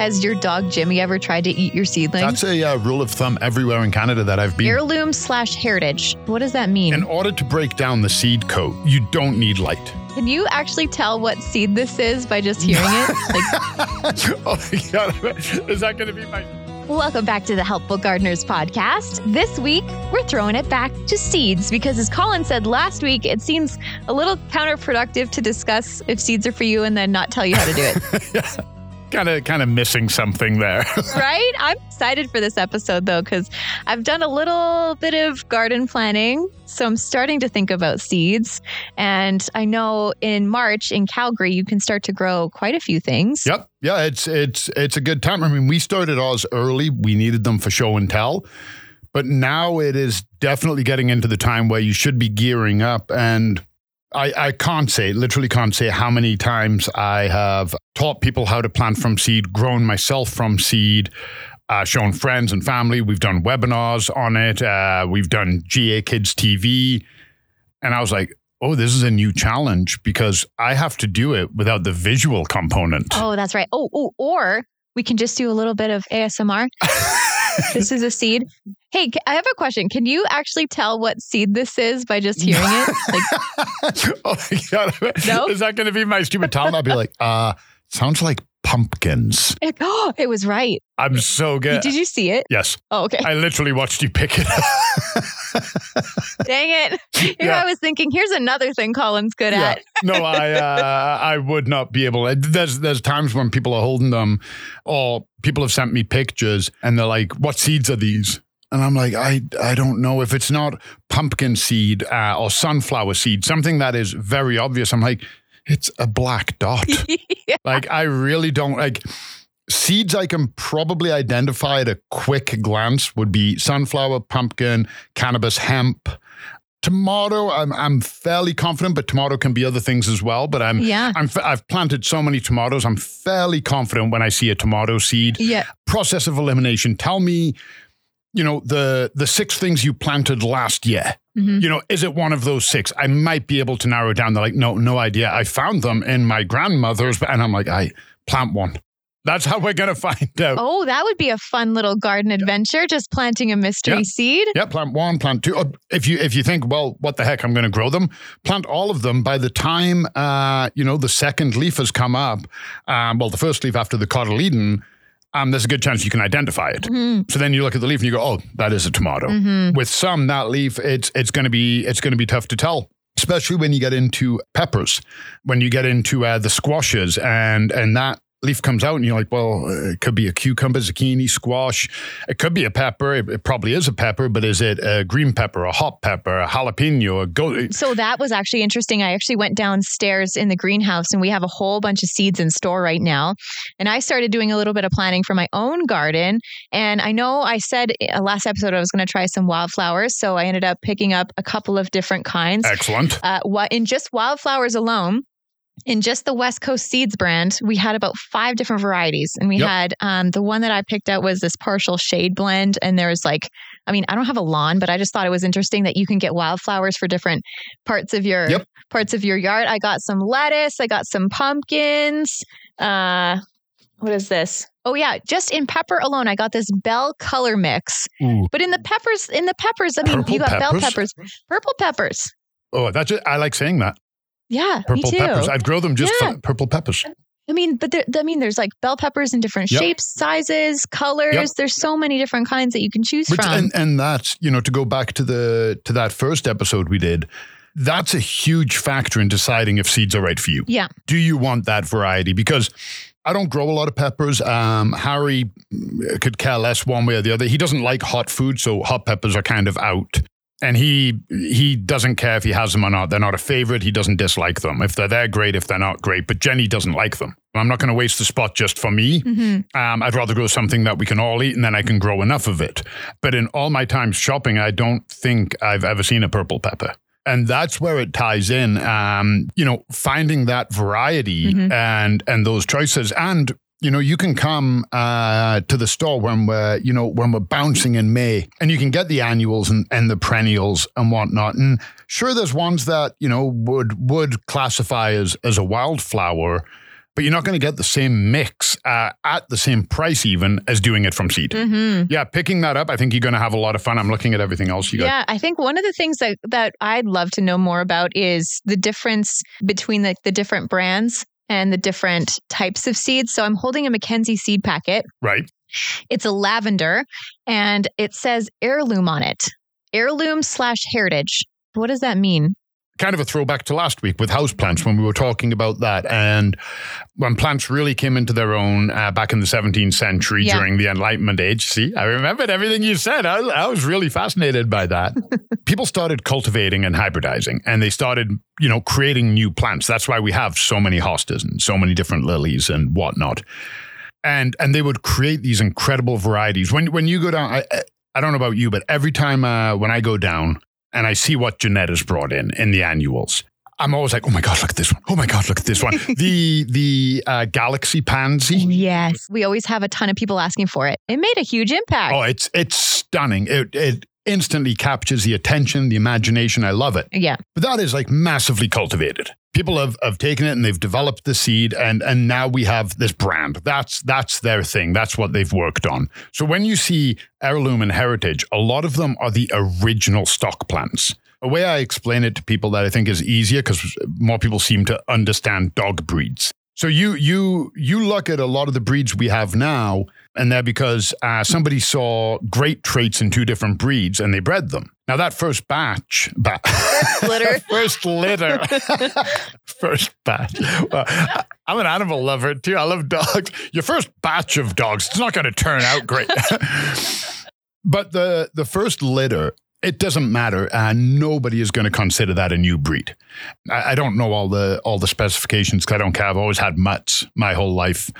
Has your dog Jimmy ever tried to eat your seedling? That's a uh, rule of thumb everywhere in Canada that I've been. Heirloom slash heritage. What does that mean? In order to break down the seed coat, you don't need light. Can you actually tell what seed this is by just hearing it? Like, oh my god, is that going to be my? welcome back to the Helpful Gardeners podcast. This week, we're throwing it back to seeds because, as Colin said last week, it seems a little counterproductive to discuss if seeds are for you and then not tell you how to do it. kind of kind of missing something there. right? I'm excited for this episode though cuz I've done a little bit of garden planning, so I'm starting to think about seeds and I know in March in Calgary you can start to grow quite a few things. Yep. Yeah, it's it's it's a good time. I mean, we started ours early. We needed them for show and tell. But now it is definitely getting into the time where you should be gearing up and I, I can't say, literally can't say how many times I have taught people how to plant from seed, grown myself from seed, uh, shown friends and family. We've done webinars on it. Uh, we've done GA Kids TV. And I was like, oh, this is a new challenge because I have to do it without the visual component. Oh, that's right. Oh, oh or we can just do a little bit of ASMR. this is a seed. Hey, I have a question. Can you actually tell what seed this is by just hearing it? Like, oh my god! No? Is that going to be my stupid talent? I'll be like, uh, sounds like pumpkins. It, oh, it was right. I'm so good. Did you see it? Yes. Oh, okay. I literally watched you pick it up. Dang it. Here yeah. I was thinking, here's another thing Colin's good yeah. at. no, I uh, I would not be able. There's there's times when people are holding them, or people have sent me pictures, and they're like, "What seeds are these?" And I'm like, I I don't know if it's not pumpkin seed uh, or sunflower seed, something that is very obvious. I'm like, it's a black dot. yeah. Like I really don't like seeds I can probably identify at a quick glance would be sunflower, pumpkin, cannabis, hemp. Tomato, I'm I'm fairly confident, but tomato can be other things as well. But I'm yeah. I'm I've planted so many tomatoes. I'm fairly confident when I see a tomato seed. Yeah. Process of elimination. Tell me, you know, the the six things you planted last year. Mm-hmm. You know, is it one of those six? I might be able to narrow down. They're like, no, no idea. I found them in my grandmother's, and I'm like, I plant one. That's how we're going to find out. Oh, that would be a fun little garden adventure, just planting a mystery yeah. seed. Yeah, plant one, plant two. Oh, if you if you think, well, what the heck, I'm going to grow them, plant all of them. By the time uh, you know the second leaf has come up, um, well, the first leaf after the cotyledon, um, there's a good chance you can identify it. Mm-hmm. So then you look at the leaf and you go, oh, that is a tomato. Mm-hmm. With some, that leaf, it's it's going to be it's going to be tough to tell especially when you get into peppers, when you get into uh, the squashes and and that leaf comes out and you're like, well, it could be a cucumber, zucchini, squash. It could be a pepper. It, it probably is a pepper, but is it a green pepper, a hot pepper, a jalapeno, a goat? So that was actually interesting. I actually went downstairs in the greenhouse and we have a whole bunch of seeds in store right now. And I started doing a little bit of planning for my own garden. And I know I said uh, last episode I was going to try some wildflowers. So I ended up picking up a couple of different kinds. Excellent. Uh, what in just wildflowers alone, in just the West Coast Seeds brand, we had about five different varieties. And we yep. had um, the one that I picked out was this partial shade blend. And there was like, I mean, I don't have a lawn, but I just thought it was interesting that you can get wildflowers for different parts of your yep. parts of your yard. I got some lettuce, I got some pumpkins. Uh, what is this? Oh yeah, just in pepper alone, I got this bell color mix. Ooh. But in the peppers, in the peppers, I mean, purple you got peppers? bell peppers, purple peppers. Oh, that's it. I like saying that. Yeah, purple peppers. I'd grow them just yeah. for purple peppers. I mean, but there, I mean, there's like bell peppers in different yep. shapes, sizes, colors. Yep. There's so many different kinds that you can choose Which, from. And, and that's you know to go back to the to that first episode we did. That's a huge factor in deciding if seeds are right for you. Yeah. Do you want that variety? Because I don't grow a lot of peppers. Um, Harry could care less one way or the other. He doesn't like hot food, so hot peppers are kind of out and he he doesn't care if he has them or not. They're not a favorite. He doesn't dislike them. If they're there, great. If they're not, great. But Jenny doesn't like them. I'm not going to waste the spot just for me. Mm-hmm. Um, I'd rather grow something that we can all eat, and then I can grow enough of it. But in all my time shopping, I don't think I've ever seen a purple pepper. And that's where it ties in. Um, you know, finding that variety mm-hmm. and and those choices, and you know, you can come uh, to the store when we're, you know, when we're bouncing in May, and you can get the annuals and, and the perennials and whatnot. And sure, there's ones that you know would would classify as as a wildflower, but you're not going to get the same mix uh, at the same price even as doing it from seed. hmm Yeah, picking that up, I think you're going to have a lot of fun. I'm looking at everything else you got. Yeah, I think one of the things that that I'd love to know more about is the difference between the, the different brands and the different types of seeds. So I'm holding a McKenzie seed packet. Right. It's a lavender and it says heirloom on it. Heirloom slash heritage. What does that mean? Kind of a throwback to last week with houseplants when we were talking about that. And when plants really came into their own uh, back in the 17th century Yeah. during the Enlightenment age. See, I remembered everything you said. I, I was really fascinated by that. People started cultivating and hybridizing and they started, you know, creating new plants. That's why we have so many hostas and so many different lilies and whatnot. And and they would create these incredible varieties. When when you go down, I, I- I don't know about you, but every time uh, when I go down and I see what Jeanette has brought in in the annuals, I'm always like, oh my god, look at this one! Oh my god, look at this one! the the uh, Galaxy Pansy. Yes. We always have a ton of people asking for it. It made a huge impact. Oh, it's it's stunning. It it instantly captures the attention, the imagination. I love it. Yeah. But that is like massively cultivated. People have, have taken it and they've developed the seed and and now we have this brand. That's that's their thing. That's what they've worked on. So when you see heirloom and heritage, a lot of them are the original stock plants. A way I explain it to people that I think is easier because more people seem to understand dog breeds. So you you you look at a lot of the breeds we have now, and they're because uh, somebody saw great traits in two different breeds and they bred them. Now that first batch, ba- litter. first litter, first batch. Well, I'm an animal lover too. I love dogs. Your first batch of dogs, it's not going to turn out great. but the the first litter, it doesn't matter. Uh, nobody is going to consider that a new breed. I, I don't know all the all the specifications 'cause I don't care. I've always had mutts my whole life.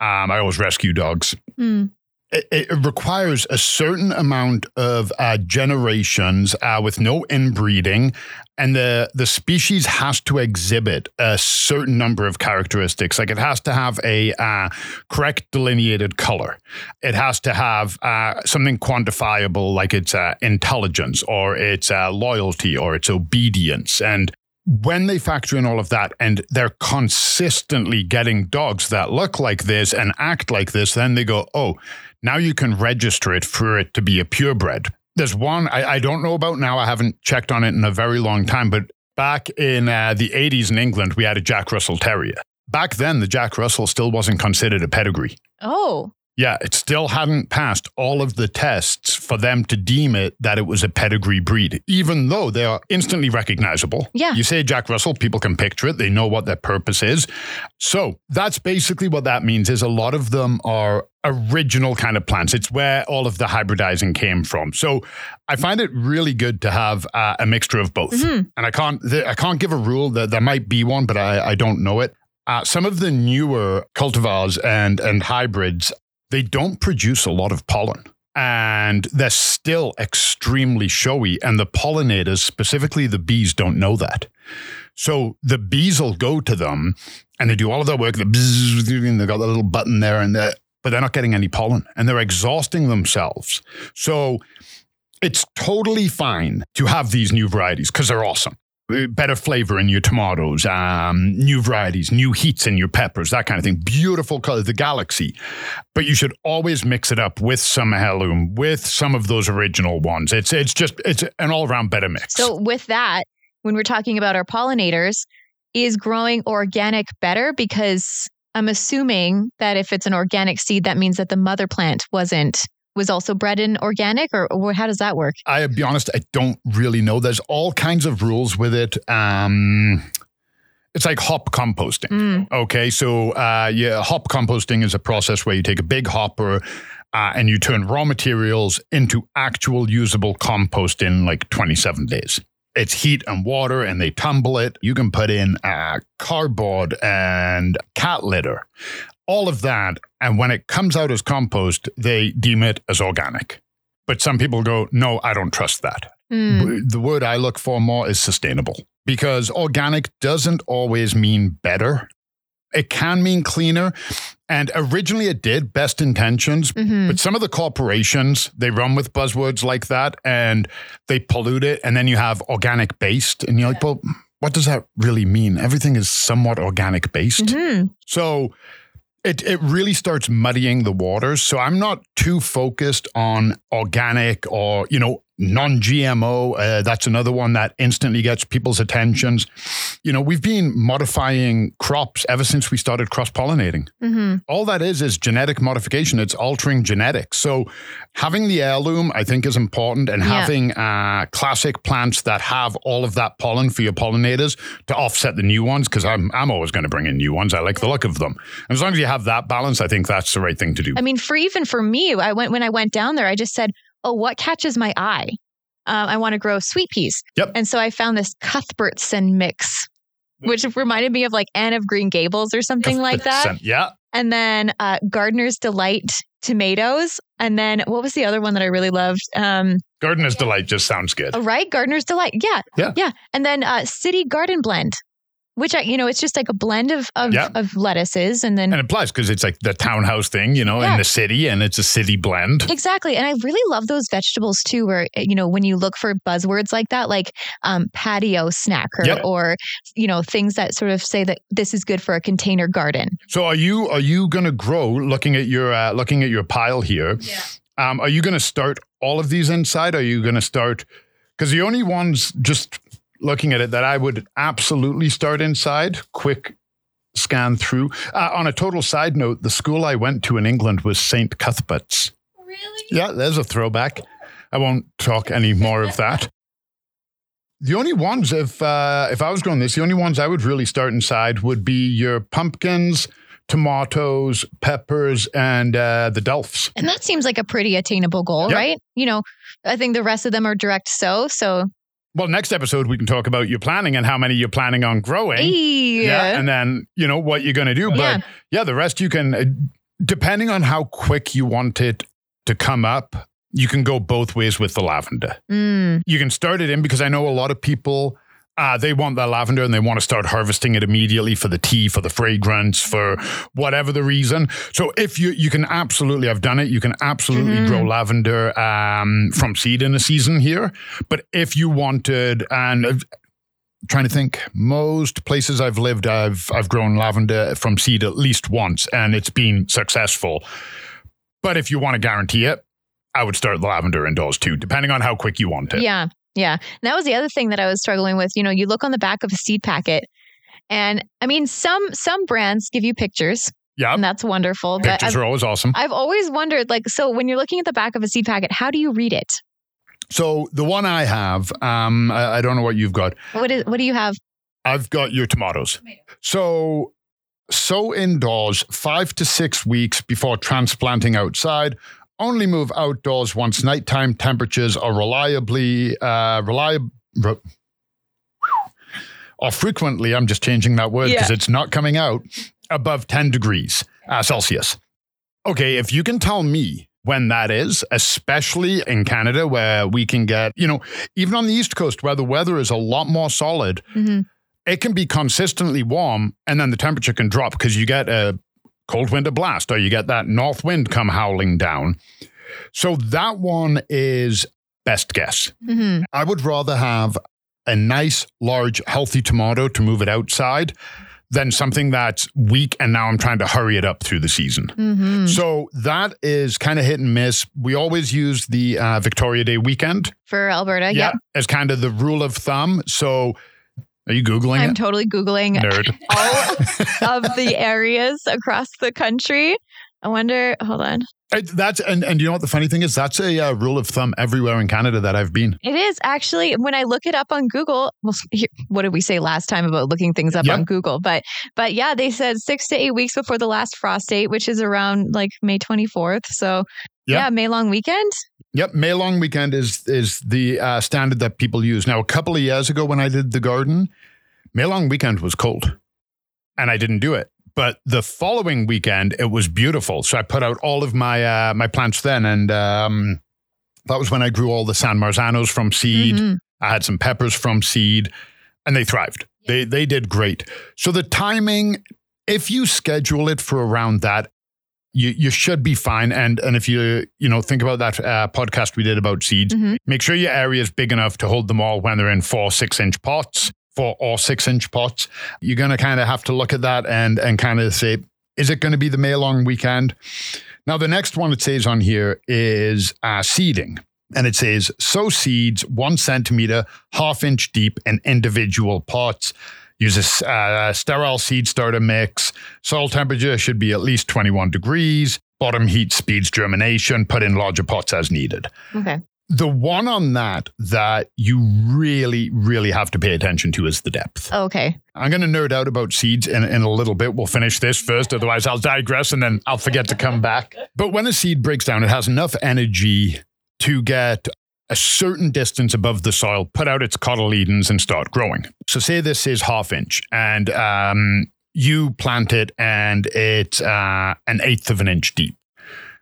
Um, I always rescue dogs Hmm. it, it requires a certain amount of uh, generations uh, with no inbreeding, and the the species has to exhibit a certain number of characteristics. Like it has to have a uh, correct delineated color. It has to have uh, something quantifiable, like its uh, intelligence or its uh, loyalty or its obedience, and when they factor in all of that and they're consistently getting dogs that look like this and act like this, then they go, oh, now you can register it for it to be a purebred. There's one I, I don't know about now. I haven't checked on it in a very long time, but back in uh, the 80s in England, we had a Jack Russell Terrier. Back then, the Jack Russell still wasn't considered a pedigree. Oh. Yeah, it still hadn't passed all of the tests for them to deem it that it was a pedigree breed, even though they are instantly recognizable. Yeah. You say Jack Russell, people can picture it. They know what their purpose is. So that's basically what that means is a lot of them are original kind of plants. It's where all of the hybridizing came from. So I find it really good to have uh, a mixture of both. Mhm. And I can't th- I can't give a rule that there might be one, but I, I don't know it. Uh, some of the newer cultivars and and hybrids they don't produce a lot of pollen and they're still extremely showy and the pollinators specifically the bees don't know that. So the bees will go to them and they do all of their work the bzzz, and got the little button there and but they're not getting any pollen and they're exhausting themselves. So it's totally fine to have these new varieties because they're awesome better flavor in your tomatoes, um, new varieties, new heats in your peppers, that kind of thing. Beautiful color, the galaxy. But you should always mix it up with some heirloom, with some of those original ones. It's it's just it's an all around better mix. So with that, when we're talking about our pollinators, is growing organic better? Because I'm assuming that if it's an organic seed, that means that the mother plant wasn't was also bred in organic, or, or how does that work? I'll be honest, I don't really know. There's all kinds of rules with it. Um, it's like hop composting. Mm. Okay, so uh, yeah, hop composting is a process where you take a big hopper uh, and you turn raw materials into actual usable compost in like 27 days. It's heat and water, and they tumble it. You can put in uh, cardboard and cat litter, all of that. And when it comes out as compost, they deem it as organic. But some people go, no, I don't trust that. Mm. The word I look for more is sustainable because organic doesn't always mean better. It can mean cleaner. And originally it did, best intentions. Mhm. But some of the corporations, they run with buzzwords like that and they pollute it. And then you have organic based. And you're like, well, what does that really mean? Everything is somewhat organic based. Mhm. So it, it really starts muddying the waters. So I'm not too focused on organic or, you know, non GMO. Uh, that's another one that instantly gets people's attentions. You know, we've been modifying crops ever since we started cross pollinating. Mhm. All that is is genetic modification. It's altering genetics. So having the heirloom, I think, is important, and Yeah. having uh, classic plants that have all of that pollen for your pollinators to offset the new ones. Because I'm I'm always going to bring in new ones. I like the look of them. And as long as you have that balance, I think that's the right thing to do. I mean, for even for me, I went when I went down there, I just said, "Oh, what catches my eye? Um, I want to grow sweet peas." Yep. And so I found this Cuthbertson mix, which reminded me of like Anne of Green Gables or something like that. Yeah. And then uh, Gardener's Delight tomatoes, and then what was the other one that I really loved? Um, Gardener's Delight just sounds good. oh, right, Gardener's Delight, yeah, Yeah. yeah. And then uh, City Garden Blend, which I, you know, it's just like a blend of of, Yeah. of lettuces, and then And it applies because it's like the townhouse thing, you know, Yeah. in the city, and it's a city blend. Exactly. And I really love those vegetables too, where, eh, you know, when you look for buzzwords like that, like um, patio snacker Yep. or, you know, things that sort of say that this is good for a container garden. So are you are you going to grow? Looking at your uh, looking at your pile here, Yeah. um, are you going to start all of these inside? Are you going to start? Because the only ones just looking at it that I would absolutely start inside. Quick scan through. Uh, on a total side note, the school I went to in England was St. Cuthbert's. Really? Yeah, there's a throwback. I won't talk any more of that. The only ones, if uh, if I was growing this, the only ones I would really start inside would be your pumpkins, tomatoes, peppers, and uh, the delfs. And that seems like a pretty attainable goal, Yep. right? You know, I think the rest of them are direct sow. So, Well, next episode we can talk about your planning and how many you're planning on growing. hey, Yeah, and then you know what you're going to do. But Yeah. yeah. the rest you can, uh, depending on how quick you want it to come up, you can go both ways with the lavender. Mm, you can start it in because I know a lot of people uh, they want that lavender and they want to start harvesting it immediately for the tea, for the fragrance, for whatever the reason. So if you you can absolutely, I've done it. You can absolutely Mhm. grow lavender um, from seed in a season here. But if you wanted, and uh, trying to think, most places I've lived, I've I've grown lavender from seed at least once, and it's been successful. But if you want to guarantee it, I would start the lavender indoors too, depending on how quick you want it. yeah. Yeah. And that was the other thing that I was struggling with. You know, you look on the back of a seed packet, and I mean, some some brands give you pictures, Yeah. and that's wonderful. Pictures I've, are always awesome. I've always wondered, like, so when you're looking at the back of a seed packet, how do you read it? So the one I have, um, I, I don't know what you've got. What is what do you have? I've got your tomatoes. So sow indoors five to six weeks before transplanting outside. Only move outdoors once nighttime temperatures are reliably uh, reliable. or frequently, I'm just changing that word because Yeah. it's not coming out above 10 degrees uh, Celsius. Okay, if you can tell me when that is, especially in Canada where we can get, you know, even on the East Coast where the weather is a lot more solid, hmm it can be consistently warm and then the temperature can drop because you get a cold winter blast or you get that north wind come howling down. So that one is best guess. hmm I would rather have a nice, large, healthy tomato to move it outside than something that's weak and now I'm trying to hurry it up through the season. hmm So that is kind of hit and miss. We always use the uh, Victoria Day weekend, For Alberta, yeah. as kind of the rule of thumb. So are you Googling I'm it? totally Googling Nerd. all of the areas across the country. I wonder, hold on. It- that's and and you know what the funny thing is that's a uh, rule of thumb everywhere in Canada that I've been. It is actually when I look it up on Google. Well, here, what did we say last time about looking things up on Google? But but yeah, they said six to eight weeks before the last frost date, which is around like May 24th. So Yeah. yeah, May long weekend. Yep, May long weekend is is the uh, standard that people use. Now, a couple of years ago when I did the garden, May long weekend was cold, and I didn't do it. But the following weekend, it was beautiful. So I put out all of my uh, my plants then, and um, that was when I grew all the San Marzanos from seed. Mhm. I had some peppers from seed, and they thrived. They they did great. So the timing, if you schedule it for around that, you you should be fine. And and if you you know think about that uh, podcast we did about seeds, Mhm. make sure your area is big enough to hold them all when they're in four six inch pots. four or six inch pots. You're going to kind of have to look at that and and kind of say, is it going to be the May long weekend? Now, the next one it says on here is uh, seeding. And it says, sow seeds one centimeter, half inch deep in individual pots. Use a uh, sterile seed starter mix. Soil temperature should be at least 21 degrees. Bottom heat speeds germination. Put in larger pots as needed. Okay. The one on that that you really, really have to pay attention to is the depth. Okay. I'm going to nerd out about seeds in, in a little bit. We'll finish this first, otherwise, I'll digress and then I'll forget to come back. But when a seed breaks down, it has enough energy to get a certain distance above the soil, put out its cotyledons, and start growing. So, say this is half inch, and um, you plant it, and it's uh, an eighth of an inch deep.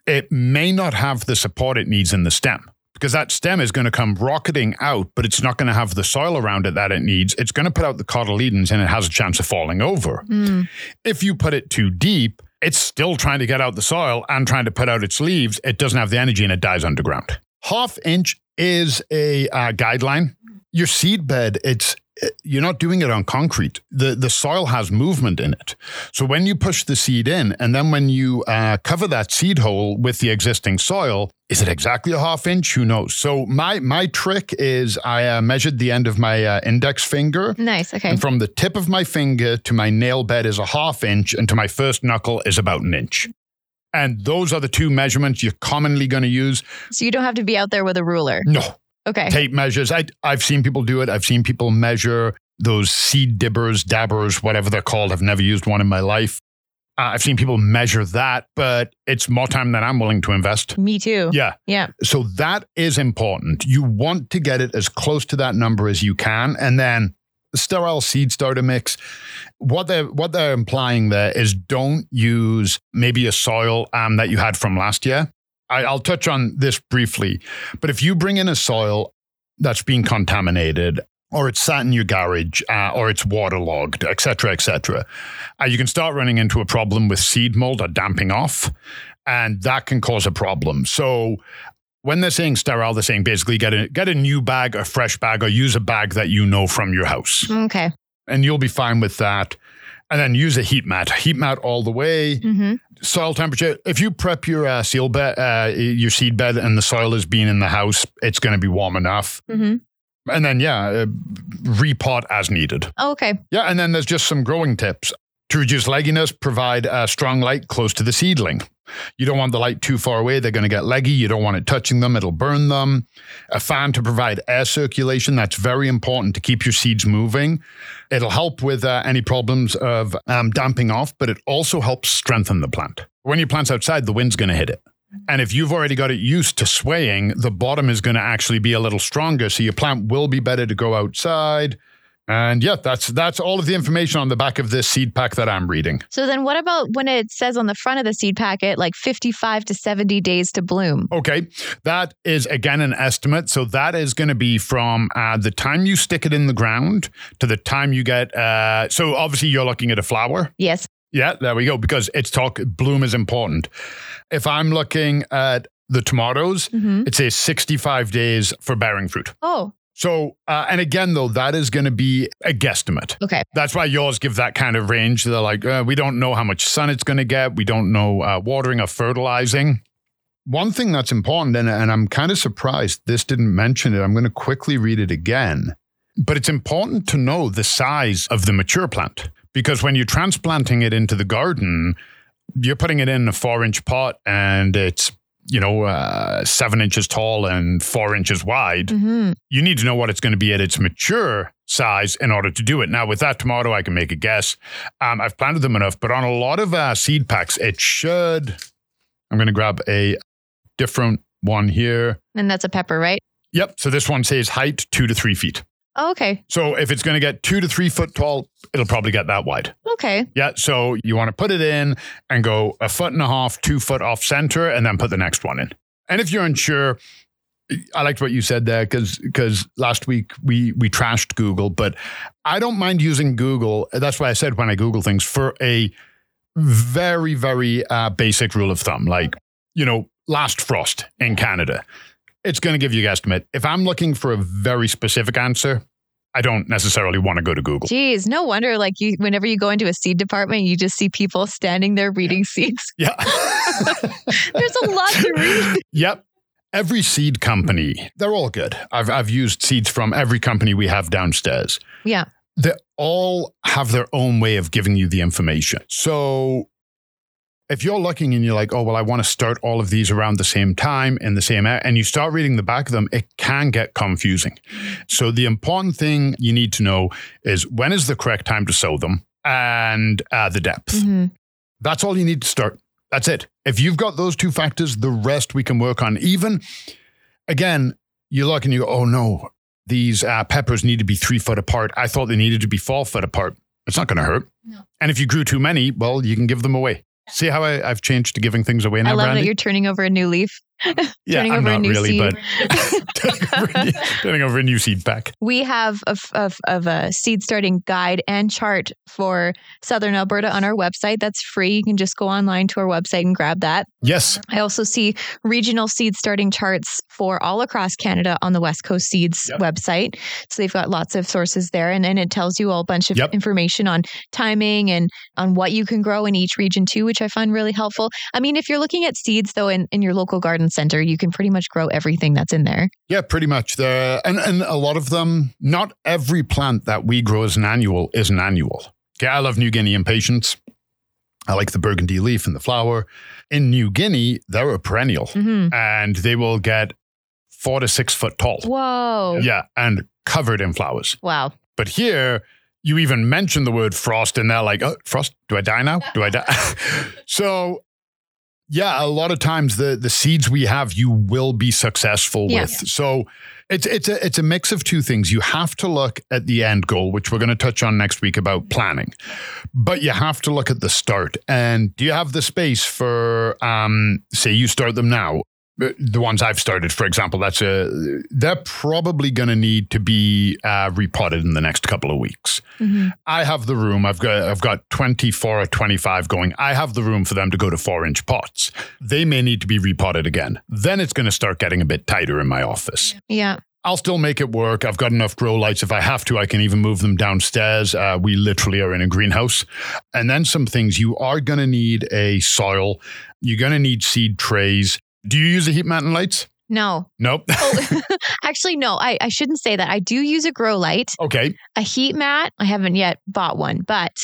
It may not have the support it needs in the stem because that stem is going to come rocketing out, but it's not going to have the soil around it that it needs. It's going to put out the cotyledons and it has a chance of falling over. Mm. If you put it too deep, it's still trying to get out the soil and trying to put out its leaves. It doesn't have the energy and it dies underground. Half inch is a uh, guideline. Your seed bed, it's you're not doing it on concrete. The the soil has movement in it. So when you push the seed in, and then when you uh, cover that seed hole with the existing soil, is it exactly a half inch? Who knows? So my my trick is I uh, measured the end of my uh, index finger. Nice. Okay. And from the tip of my finger to my nail bed is a half inch, and to my first knuckle is about an inch. And those are the two measurements you're commonly going to use. So you don't have to be out there with a ruler. No, Okay. tape measures. I, I've seen people do it. I've seen people measure those seed dibbers, dabbers, whatever they're called. I've never used one in my life. Uh, I've seen people measure that, but it's more time than I'm willing to invest. Me too. Yeah. Yeah. So that is important. You want to get it as close to that number as you can. And then sterile seed starter mix. What they're what they're implying there is don't use maybe a soil um, that you had from last year. I, I'll touch on this briefly, but if you bring in a soil that's been contaminated or it's sat in your garage uh, or it's waterlogged, et cetera, et cetera, uh, you can start running into a problem with seed mold or damping off. And that can cause a problem. So when they're saying sterile, they're saying basically get a get a new bag, a fresh bag, or use a bag that you know from your house, Okay. and you'll be fine with that. And then use a heat mat, heat mat all the way. hmm Soil temperature. If you prep your uh, seal bed, uh, your seed bed, and the soil has been in the house, it's going to be warm enough. hmm And then yeah, uh, repot as needed. Oh, okay. Yeah, and then there's just some growing tips. To reduce legginess, provide a strong light close to the seedling. You don't want the light too far away. They're going to get leggy. You don't want it touching them. It'll burn them. A fan to provide air circulation. That's very important to keep your seeds moving. It'll help with uh, any problems of um, damping off, but it also helps strengthen the plant. When your plant's outside, the wind's going to hit it. And if you've already got it used to swaying, the bottom is going to actually be a little stronger. So your plant will be better to go outside. And yeah, that's that's all of the information on the back of this seed pack that I'm reading. So then what about when it says on the front of the seed packet, like 55 to 70 days to bloom? Okay, that is again an estimate. So that is going to be from uh, the time you stick it in the ground to the time you get. Uh, so obviously you're looking at a flower. Yes. Yeah, there we go. Because it's talk bloom is important. If I'm looking at the tomatoes, hmm it says 65 days for bearing fruit. Oh, So, uh, and again, though, that is going to be a guesstimate. okay. That's why yours give that kind of range. They're like, uh, we don't know how much sun it's going to get. We don't know uh, watering or fertilizing. One thing that's important, and, and I'm kind of surprised this didn't mention it. I'm going to quickly read it again. But it's important to know the size of the mature plant because when you're transplanting it into the garden, you're putting it in a four inch pot and it's, you know, uh, seven inches tall and four inches wide hmm you need to know what it's going to be at its mature size in order to do it. Now, with that tomato, I can make a guess. Um, I've planted them enough, but on a lot of uh, seed packs, it should. I'm going to grab a different one here. And that's a pepper, right? Yep. So this one says height two to three feet. Oh, okay. So if it's going to get two to three foot tall, it'll probably get that wide. Okay. Yeah. So you want to put it in and go a foot and a half, two foot off center, and then put the next one in. And if you're unsure, I liked what you said there because because last week we we trashed Google, but I don't mind using Google. That's why I said when I Google things for a very very uh, basic rule of thumb, like you know last frost in Canada. It's going to give you a guesstimate. If I'm looking for a very specific answer, I don't necessarily want to go to Google. Geez, no wonder. Like you, whenever you go into a seed department, you just see people standing there reading seeds. Yeah. There's a lot to read. Yep. Every seed company, they're all good. I've, I've used seeds from every company we have downstairs. Yeah. They all have their own way of giving you the information. So if you're looking and you're like, oh, well, I want to start all of these around the same time in the same, and you start reading the back of them, it can get confusing. So the important thing you need to know is when is the correct time to sow them and uh, the depth. hmm That's all you need to start. That's it. If you've got those two factors, the rest we can work on. Even again, you look and you go, oh no, these uh, peppers need to be three foot apart. I thought they needed to be four foot apart. It's not going to hurt. No. And if you grew too many, well, you can give them away. See how I, I've changed to giving things away now, I love Brandy? that you're turning over a new leaf. yeah, turning I'm over a not new really, seed. but turning, over a new, turning over a new seed pack. We have a, of of a seed starting guide and chart for Southern Alberta on our website. That's free. You can just go online to our website and grab that. Yes. I also see regional seed starting charts for all across Canada on the West Coast Seeds Yep. website. So they've got lots of sources there, and then it tells you all a bunch of Yep. information on timing and on what you can grow in each region too, which I find really helpful. I mean, if you're looking at seeds though in, in your local garden center, you can pretty much grow everything that's in there. Yeah, pretty much. The and and a lot of them. Not every plant that we grow as an annual is an annual. Okay, I love New Guinea impatiens. I like the burgundy leaf and the flower. In New Guinea, they're a perennial, hmm and they will get four to six foot tall. Whoa! Yeah, and covered in flowers. Wow. But here, you even mention the word frost, and they're like, "Oh, frost? Do I die now? Do I die?" so, yeah, a lot of times the the seeds we have, you will be successful Yeah. with. So. It's it's a it's a mix of two things. You have to look at the end goal, which we're going to touch on next week about planning, but you have to look at the start. And do you have the space for, um, say, you start them now? The ones I've started, for example, that's a they're probably going to need to be uh, repotted in the next couple of weeks. hmm I have the room. I've got I've got twenty four or twenty five going. I have the room for them to go to four inch pots. They may need to be repotted again. Then it's going to start getting a bit tighter in my office. Yeah. I'll still make it work. I've got enough grow lights. If I have to, I can even move them downstairs. Uh, we literally are in a greenhouse. And then some things you are going to need a soil. You're going to need seed trays. Do you use a heat mat and lights? No. Nope. Oh, actually, no. I, I shouldn't say that. I do use a grow light. okay. a heat mat i haven't yet bought one but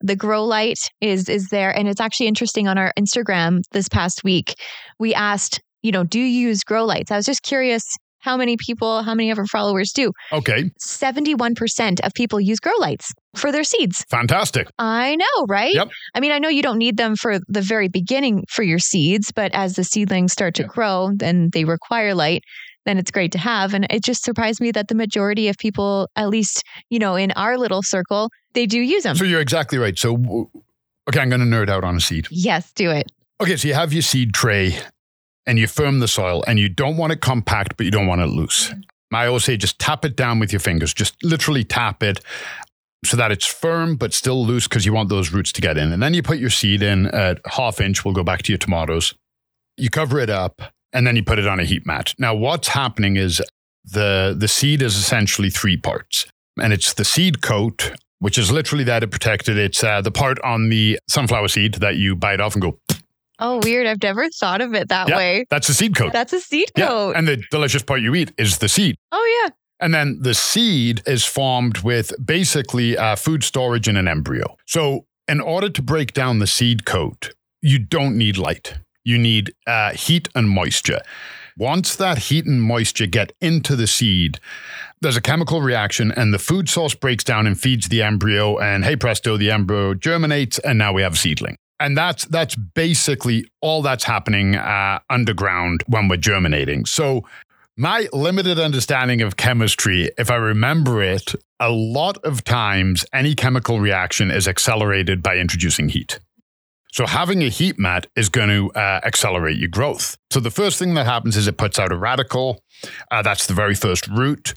the grow light is is there and it's actually interesting on our instagram this past week we asked you know do you use grow lights i was just curious how many people how many of our followers do Okay. 71% of people use grow lights for their seeds Fantastic. i know right Yep. i mean i know you don't need them for the very beginning for your seeds but as the seedlings start to Yeah. grow then they require light then it's great to have and it just surprised me that the majority of people at least you know in our little circle they do use them So you're exactly right. So, okay, I'm going to nerd out on a seed. yes do it Okay, so you have your seed tray and you firm the soil and you don't want it compact, but you don't want it loose. I always say just tap it down with your fingers, just literally tap it so that it's firm but still loose because you want those roots to get in. And then you put your seed in at half inch. We'll go back to your tomatoes. You cover it up and then you put it on a heat mat. Now, what's happening is the, the seed is essentially three parts and it's the seed coat. Which is literally there to protect it. It's uh, the part on the sunflower seed that you bite off and go oh weird i've never thought of it that Yeah. way That's a seed coat. that's a seed coat And the delicious part you eat is the seed. oh yeah And then the seed is formed with basically uh, food storage in an embryo. So, in order to break down the seed coat, you don't need light. You need uh, heat and moisture. Once that heat and moisture get into the seed, there's a chemical reaction and the food source breaks down and feeds the embryo. And hey presto, the embryo germinates, and now we have a seedling. And that's that's basically all that's happening uh, underground when we're germinating. So my limited understanding of chemistry, if I remember it, a lot of times any chemical reaction is accelerated by introducing heat. So having a heat mat is going to uh, accelerate your growth. So the first thing that happens is it puts out a radicle. Uh, that's the very first root.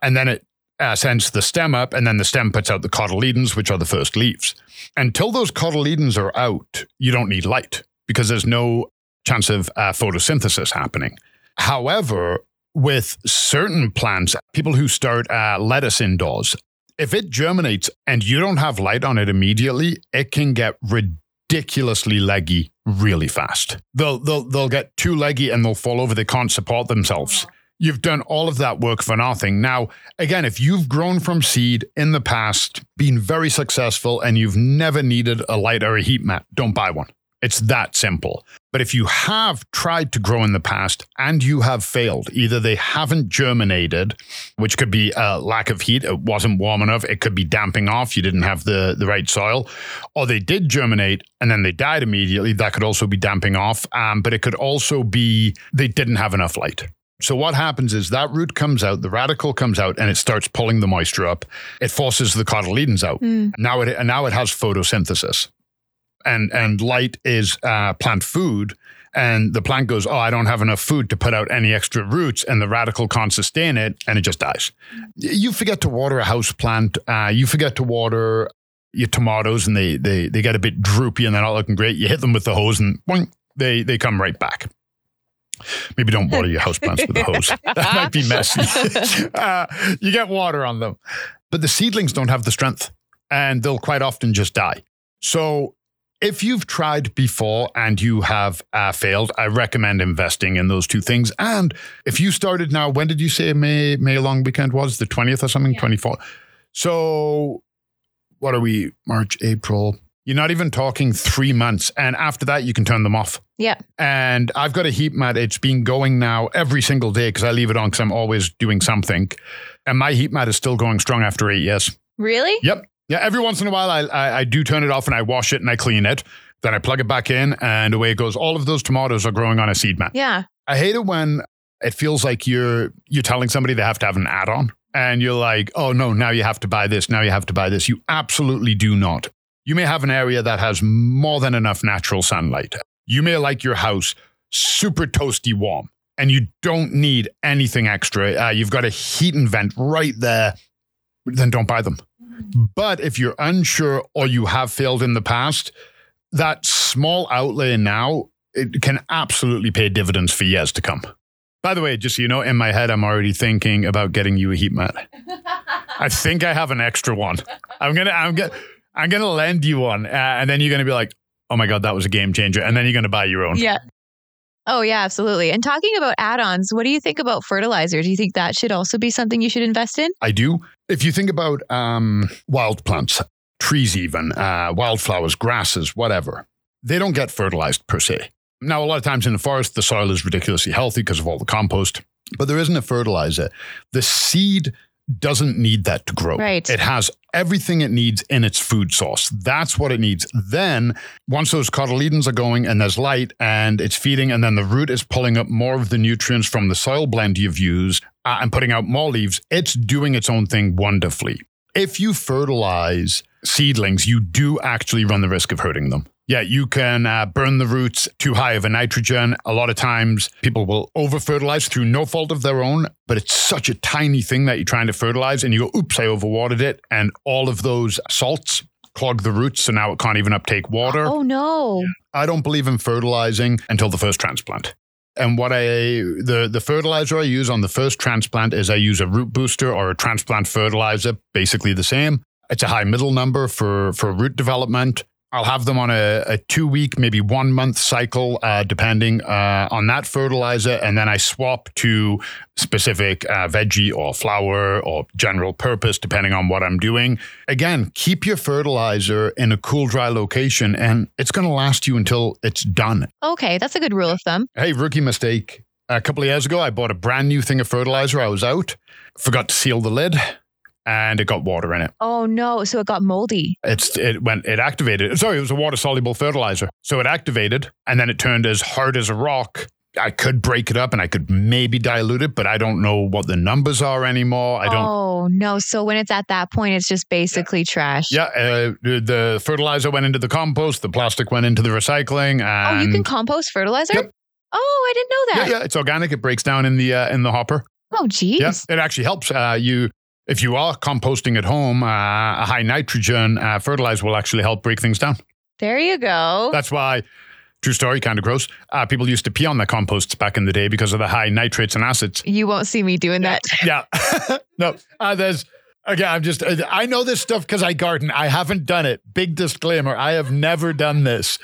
And then it uh, sends the stem up, and then the stem puts out the cotyledons, which are the first leaves. Until those cotyledons are out, you don't need light because there's no chance of uh, photosynthesis happening. However, with certain plants, people who start uh, lettuce indoors, if it germinates and you don't have light on it immediately, it can get ridiculously leggy really fast. They'll they'll they'll get too leggy and they'll fall over. They can't support themselves. You've done all of that work for nothing. Now, again, if you've grown from seed in the past, been very successful, and you've never needed a light or a heat mat, don't buy one. It's that simple. But if you have tried to grow in the past and you have failed, either they haven't germinated, which could be a lack of heat, it wasn't warm enough, it could be damping off, you didn't have the, the right soil, or they did germinate and then they died immediately, that could also be damping off. Um, but it could also be they didn't have enough light. So what happens is that root comes out, the radicle comes out, and it starts pulling the moisture up. It forces the cotyledons out. Mm. Now it now it has photosynthesis and and light is uh, plant food and the plant goes, Oh, I don't have enough food to put out any extra roots, and the radicle can't sustain it, and it just dies. You forget to water a house plant, uh, you forget to water your tomatoes, and they, they, they get a bit droopy and they're not looking great. You hit them with the hose, and boing, they, they come right back. Maybe don't water your houseplants with a hose. That might be messy. uh, you get water on them. But the seedlings don't have the strength, and they'll quite often just die. So if you've tried before and you have uh, failed, I recommend investing in those two things. And if you started now, when did you say May May long weekend was? The 20th or something? Yeah. 24th. So what are we? March, April. You're not even talking three months. And after that, you can turn them off. Yeah. And I've got a heat mat. It's been going now every single day because I leave it on because I'm always doing something. And my heat mat is still going strong after eight years. Really? Yep. Yeah, every once in a while, I, I, I do turn it off and I wash it and I clean it. Then I plug it back in, and away it goes. All of those tomatoes are growing on a seed mat. Yeah, I hate it when it feels like you're you're telling somebody they have to have an add-on, and you're like, oh no, now you have to buy this. Now you have to buy this. You absolutely do not. You may have an area that has more than enough natural sunlight. You may like your house super toasty warm, and you don't need anything extra. Uh, you've got a heat and vent right there. Then don't buy them. But if you're unsure or you have failed in the past, that small outlay now it can absolutely pay dividends for years to come. By the way, just so you know, in my head, I'm already thinking about getting you a heat mat. I think I have an extra one. I'm gonna, I'm gonna, I'm gonna lend you one, uh, and then you're gonna be like, "Oh my god, that was a game changer!" And then you're gonna buy your own. Yeah. Oh yeah, absolutely. And talking about add-ons, what do you think about fertilizer? Do you think that should also be something you should invest in? I do. If you think about um, wild plants, trees, even uh, wildflowers, grasses, whatever, they don't get fertilized per se. Now, a lot of times in the forest, the soil is ridiculously healthy because of all the compost, but there isn't a fertilizer. The seed doesn't need that to grow. Right. It has everything it needs in its food source. That's what it needs. Then, once those cotyledons are going and there's light and it's feeding, and then the root is pulling up more of the nutrients from the soil blend you've used uh, and putting out more leaves, it's doing its own thing wonderfully. If you fertilize seedlings, you do actually run the risk of hurting them. Yeah, you can uh, burn the roots too high of a nitrogen. A lot of times people will over fertilize through no fault of their own, but it's such a tiny thing that you're trying to fertilize and you go, oops, I overwatered it. And all of those salts clog the roots. So now it can't even uptake water. Oh, no. I don't believe in fertilizing until the first transplant. And what I the the fertilizer I use on the first transplant is I use a root booster or a transplant fertilizer, basically the same. It's a high middle number for for root development. I'll have them on a, a two week, maybe one month cycle, uh, depending uh, on that fertilizer. And then I swap to specific uh, veggie or flower or general purpose, depending on what I'm doing. Again, keep your fertilizer in a cool, dry location and it's going to last you until it's done. Okay, that's a good rule of thumb. Hey, rookie mistake. A couple of years ago, I bought a brand new thing of fertilizer. I was out, forgot to seal the lid and it got water in it. Oh no! So it got moldy. It's it went it activated. Sorry, it was a water soluble fertilizer. So it activated, and then it turned as hard as a rock. I could break it up and I could maybe dilute it, but I don't know what the numbers are anymore. I don't. Oh no! So when it's at that point, it's just basically yeah. trash. Yeah, uh, the fertilizer went into the compost. The plastic went into the recycling. And oh, you can compost fertilizer. Yep. Oh, I didn't know that. Yeah, yeah, it's organic. It breaks down in the uh, in the hopper. Oh, geez. Yeah, it actually helps. Uh, you if you are composting at home, uh, a high nitrogen uh, fertilizer will actually help break things down. There you go. That's why True story, kind of gross. Uh, people used to pee on their composts back in the day because of the high nitrates and acids. You won't see me doing that. Yeah. no, uh, there's, again, I'm just, I know this stuff because I garden. I haven't done it. Big disclaimer I have never done this.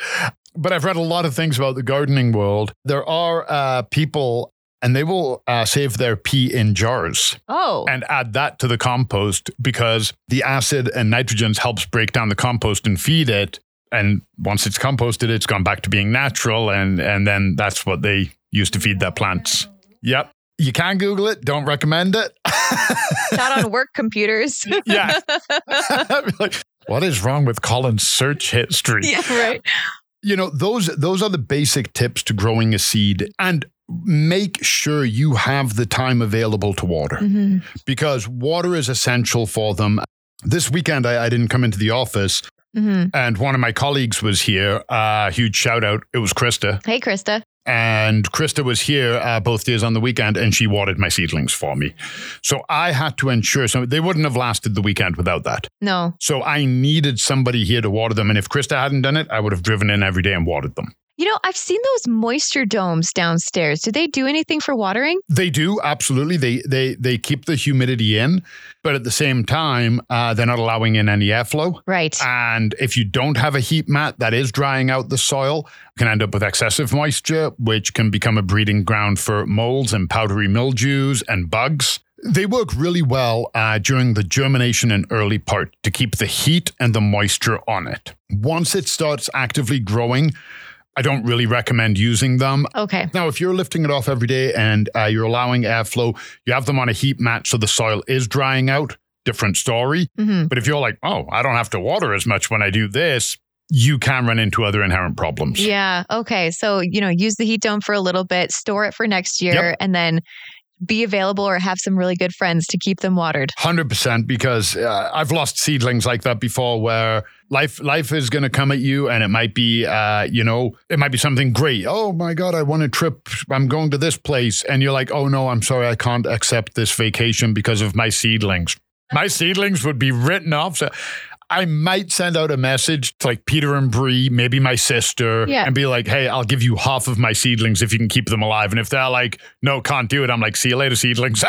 But I've read a lot of things about the gardening world. There are uh, people and they will uh, save their pee in jars. Oh. and add that to the compost because the acid and nitrogens helps break down the compost and feed it. And once it's composted it's gone back to being natural and and then that's what they use to feed their plants. Yep. You can google it. Don't recommend it. Not on work computers. yeah. Like, what is wrong with colin's search history? Yeah, right. you know those those are the basic tips to growing a seed. And make sure you have the time available to water. Hmm because water is essential for them. This weekend I, I didn't come into the office hmm and one of my colleagues was here. Uh huge shout out. It was krista. Hey, Krista. and krista was here uh, both days on the weekend and she watered my seedlings for me. So i had to ensure so they wouldn't have lasted the weekend without that. No. so i needed somebody here to water them and if krista hadn't done it i would have driven in every day and watered them You know, I've seen those moisture domes downstairs. Do they do anything for watering? They do absolutely. They they they keep the humidity in, but at the same time, uh, they're not allowing in any airflow. Right. And if you don't have a heat mat that is drying out the soil, you can end up with excessive moisture, which can become a breeding ground for molds and powdery mildews and bugs. They work really well uh, during the germination and early part to keep the heat and the moisture on it. Once it starts actively growing, I don't really recommend using them. okay. Now, if you're lifting it off every day and uh, you're allowing airflow, you have them on a heat mat so the soil is drying out, different story. hmm But if you're like, oh, I don't have to water as much when I do this, you can run into other inherent problems. Yeah. Okay. So, you know, use the heat dome for a little bit, store it for next year, Yep. and then be available or have some really good friends to keep them watered. 100% because uh, I've lost seedlings like that before where life life is going to come at you and it might be uh, you know it might be something great. Oh my god i want a trip. I'm going to this place. And you're like oh no i'm sorry i can't accept this vacation because of my seedlings. My seedlings would be written off. So I might send out a message to like Peter and Bree, maybe my sister, Yeah. and be like, hey, I'll give you half of my seedlings if you can keep them alive. And if they're like, no, can't do it, I'm like, see you later, seedlings.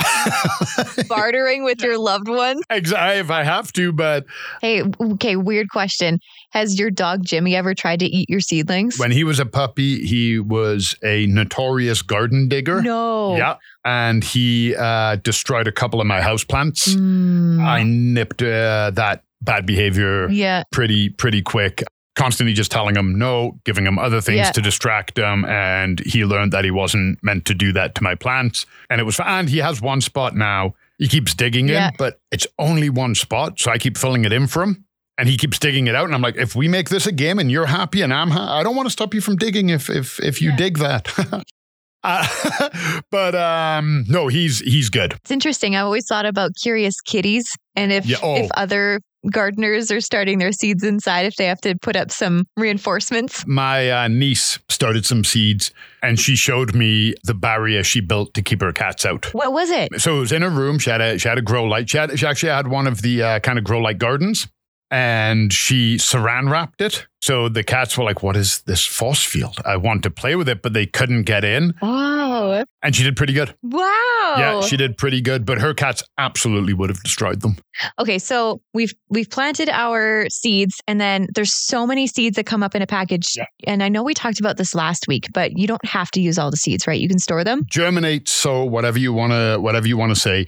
Bartering with your loved one. exactly, if I have to, but Hey, okay, weird question. Has your dog Jimmy ever tried to eat your seedlings? When he was a puppy, he was a notorious garden digger. no. Yeah. And he uh, destroyed a couple of my houseplants. Mm, I nipped uh, that bad behavior yeah. pretty, pretty quick. Constantly just telling him no, giving him other things Yeah. to distract him. And he learned that he wasn't meant to do that to my plants. And it was, and he has one spot now. He keeps digging Yeah. in, but it's only one spot. So I keep filling it in for him. And he keeps digging it out, and I'm like, if we make this a game and you're happy and I'm, ha- I don't want to stop you from digging if if if you Yeah. dig that. uh, but um, no, he's he's good. It's interesting. I've always thought about curious kitties and if oh. if other gardeners are starting their seeds inside, if they have to put up some reinforcements. My uh, niece started some seeds, and she showed me the barrier she built to keep her cats out. What was it? So it was in her room. She had a she had a grow light. She had she actually had one of the uh, kind of grow light gardens, and she saran wrapped it. So the cats were like, "What is this force field? I want to play with it," but they couldn't get in. Oh, And she did pretty good. wow. Yeah, she did pretty good. But her cats absolutely would have destroyed them. Okay, so we've we've planted our seeds and then there's so many seeds that come up in a package. Yeah. And I know we talked about this last week, but you don't have to use all the seeds, right? You can store them. Germinate. So whatever you want to whatever you want to say,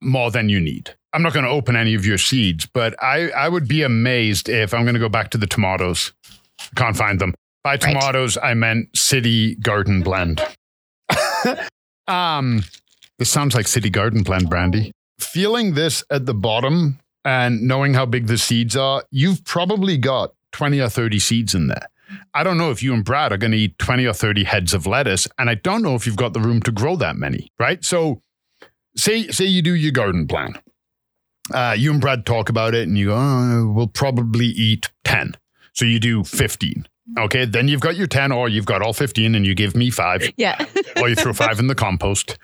more than you need. I'm not going to open any of your seeds, but I I would be amazed if I'm going to go back to the tomatoes. I can't find them. By Right. tomatoes, I meant City Garden Blend. um, this sounds like City Garden Blend, Brandy. Feeling this at the bottom and knowing how big the seeds are, you've probably got 20 or 30 seeds in there. I don't know if you and Brad are going to eat 20 or 30 heads of lettuce, and I don't know if you've got the room to grow that many, right? So, say say you do your garden plan. Uh, you and Brad talk about it, and you go, oh, we'll probably eat 10. So you do 15. Okay, then you've got your 10, or you've got all 15, and you give me five, Yeah. or you throw five in the compost,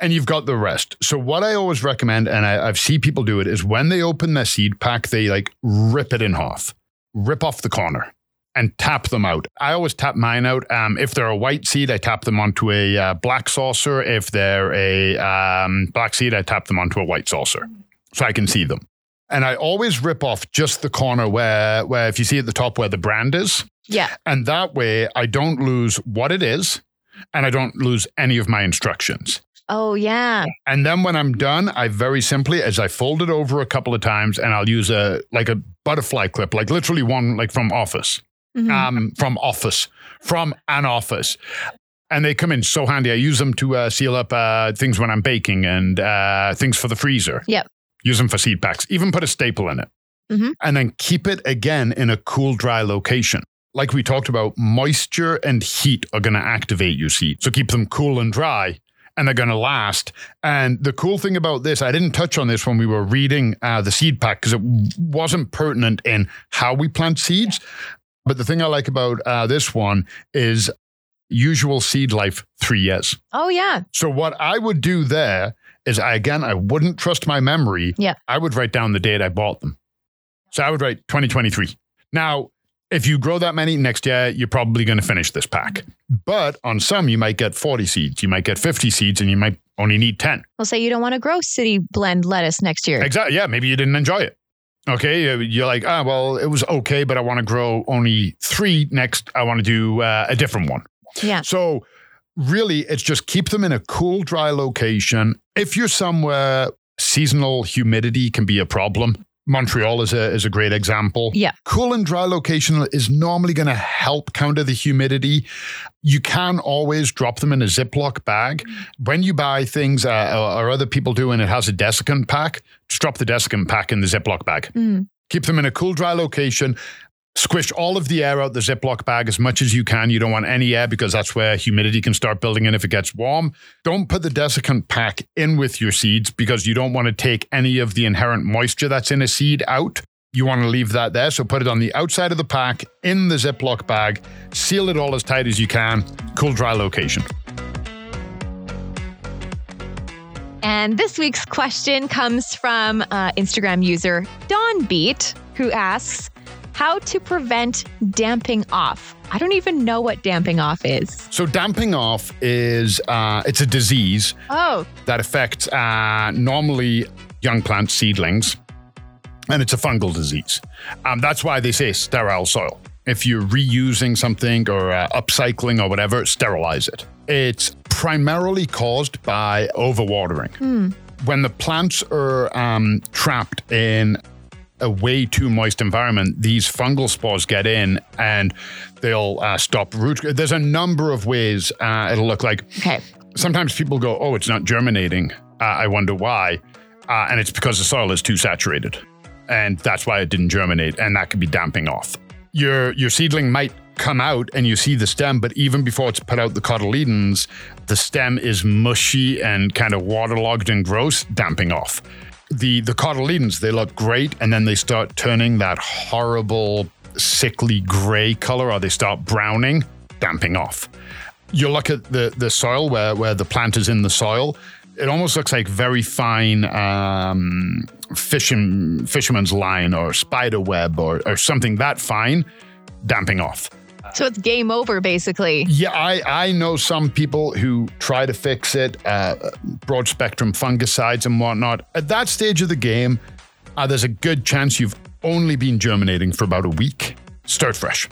and you've got the rest. So, what I always recommend, and I, I've seen people do it, is when they open their seed pack, they like rip it in half, rip off the corner, and tap them out. I always tap mine out. Um, if they're a white seed, I tap them onto a uh, black saucer. If they're a um, black seed, I tap them onto a white saucer so I can see them. And I always rip off just the corner where, where if you see at the top where the brand is. Yeah. And that way I don't lose what it is and I don't lose any of my instructions. Oh, yeah. And then when I'm done, I very simply, as I fold it over a couple of times, and I'll use a like a butterfly clip, like literally one like from Office, Mhm. um, from Office, from an office. And they come in so handy. I use them to uh, seal up uh, things when I'm baking and uh, things for the freezer. Yep. Use them for seed packs. Even put a staple in it. Mhm. And then keep it again in a cool, dry location. Like we talked about, moisture and heat are going to activate your seed. So keep them cool and dry and they're going to last. And the cool thing about this, I didn't touch on this when we were reading uh, the seed pack because it wasn't pertinent in how we plant seeds. But the thing I like about uh, this one is usual seed life three years. Oh, yeah. So what I would do there is, I, again, I wouldn't trust my memory. Yeah. I would write down the date I bought them. So I would write 2023. Now, if you grow that many next year, you're probably going to finish this pack. But on some, you might get 40 seeds, you might get 50 seeds, and you might only need 10. Well, say you don't want to grow city blend lettuce next year. Exactly. Yeah. Maybe you didn't enjoy it. Okay. You're like, ah, well, it was okay, but I want to grow only three next. I want to do uh, a different one. Yeah. So really, it's just keep them in a cool, dry location. If you're somewhere seasonal humidity can be a problem. Montreal is a is a great example. Yeah. Cool and dry location is normally going to help counter the humidity. You can always drop them in a Ziploc bag. When you buy things uh, or or other people do and it has a desiccant pack, just drop the desiccant pack in the Ziploc bag. Mm. Keep them in a cool, dry location. Squish all of the air out the Ziploc bag as much as you can. You don't want any air because that's where humidity can start building in if it gets warm. Don't put the desiccant pack in with your seeds because you don't want to take any of the inherent moisture that's in a seed out. You want to leave that there. So put it on the outside of the pack in the Ziploc bag. Seal it all as tight as you can. Cool, dry location. And this week's question comes from uh, Instagram user Dawnbeat, who asks, how to prevent damping off. I don't even know what damping off is. So damping off is uh, it's a disease Oh, that affects uh, normally young plant seedlings, and it's a fungal disease. Um, that's why they say sterile soil. If you're reusing something or uh, upcycling or whatever, sterilize it. It's primarily caused by overwatering. When the plants are um, trapped in a way too moist environment, these fungal spores get in and they'll uh, stop root. There's a number of ways uh, it'll look like okay. sometimes people go, "Oh, it's not germinating." Uh, I wonder why, uh, and it's because the soil is too saturated, and that's why it didn't germinate, and that could be damping off. Your your seedling might come out, and you see the stem, but even before it's put out the cotyledons, the stem is mushy and kind of waterlogged and gross, damping off. The the cotyledons they look great, and then they start turning that horrible sickly gray color, or they start browning, damping off. You look at the the soil where where the plant is in the soil it almost looks like very fine um, fishing, fisherman's line or spider web or, or something that fine damping off So it's game over, basically. yeah i i know some people who try to fix it uh, broad spectrum fungicides and whatnot at that stage of the game uh, there's a good chance you've only been germinating for about a week start fresh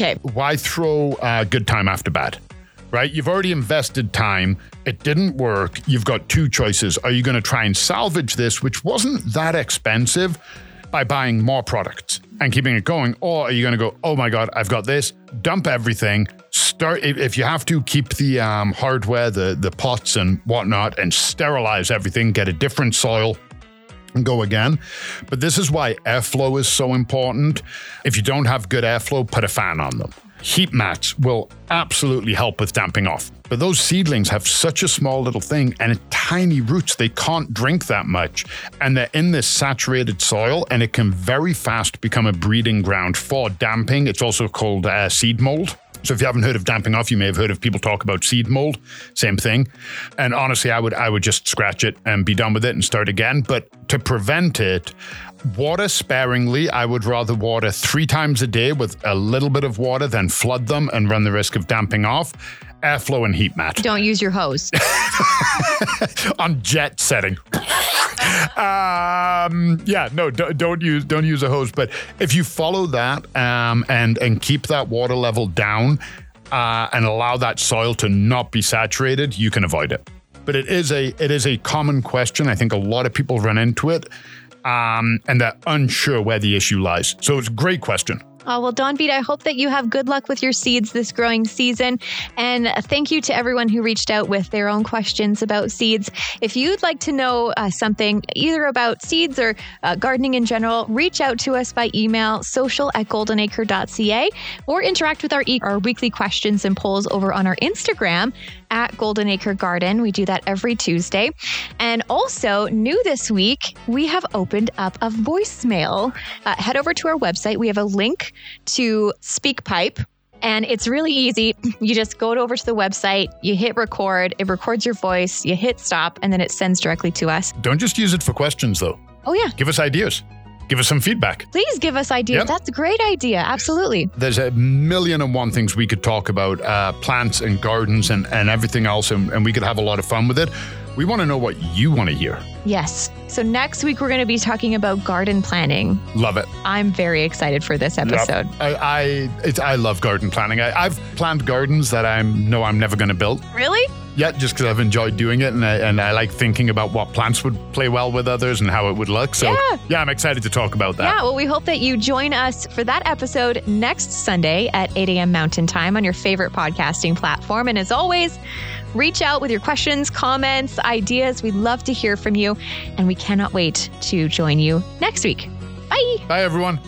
Okay. why throw uh, good time after bad? Right? You've already invested time. It didn't work. You've got two choices. Are you going to try and salvage this, which wasn't that expensive, by buying more products and keeping it going? Or are you going to go, oh my God, I've got this, dump everything, start, if, you have to, keep the um, hardware, the, the pots and whatnot, and sterilize everything, get a different soil, and go again. But this is why airflow is so important. If you don't have good airflow, put a fan on them. Heat mats will absolutely help with damping off. But those seedlings have such a small little thing and tiny roots, they can't drink that much. And they're in this saturated soil, and it can very fast become a breeding ground for damping. It's also called uh, seed mold. So if you haven't heard of damping off, you may have heard of people talk about seed mold. Same thing. And honestly, I would I would just scratch it and be done with it and start again. But to prevent it, Water sparingly. I would rather water three times a day with a little bit of water than flood them and run the risk of damping off. Airflow and heat mat Don't use your hose. on jet setting. um, yeah, no, don't, don't use don't use a hose. But if you follow that um, and and keep that water level down uh, and allow that soil to not be saturated, you can avoid it. But it is a it is a common question. I think a lot of people run into it, um, and they're unsure where the issue lies. So it's a great question. Oh, well, Dawnbeat, I hope that you have good luck with your seeds this growing season. And thank you to everyone who reached out with their own questions about seeds. If you'd like to know uh, something either about seeds or uh, gardening in general, reach out to us by email social at goldenacre.ca or interact with our, e- our weekly questions and polls over on our Instagram at Golden Acre Garden. We do that every Tuesday. And also, new this week, we have opened up a voicemail. Uh, head over to our website. We have a link to SpeakPipe. And it's really easy. You just go over to the website, you hit record, it records your voice, you hit stop, and then it sends directly to us. Don't just use it for questions though. Oh, yeah. Give us ideas. Give us some feedback. Please give us ideas. Yep. That's a great idea. Absolutely. there's a million and one things we could talk about uh, plants and gardens and, and everything else and, and we could have a lot of fun with it we want to know what you want to hear Yes. So next week, we're going to be talking about garden planning. love it I'm very excited for this Yep. episode. I I, it's, I love garden planning I, I've planted gardens that I know I'm never going to build Really? yet just because I've enjoyed doing it and I, and I like thinking about what plants would play well with others and how it would look so yeah. Yeah. I'm excited to talk about that Yeah, well, we hope that you join us for that episode next Sunday at 8 a.m. Mountain Time on your favorite podcasting platform. And as always, reach out with your questions, comments, ideas. We'd love to hear from you. And we cannot wait to join you next week. Bye. bye everyone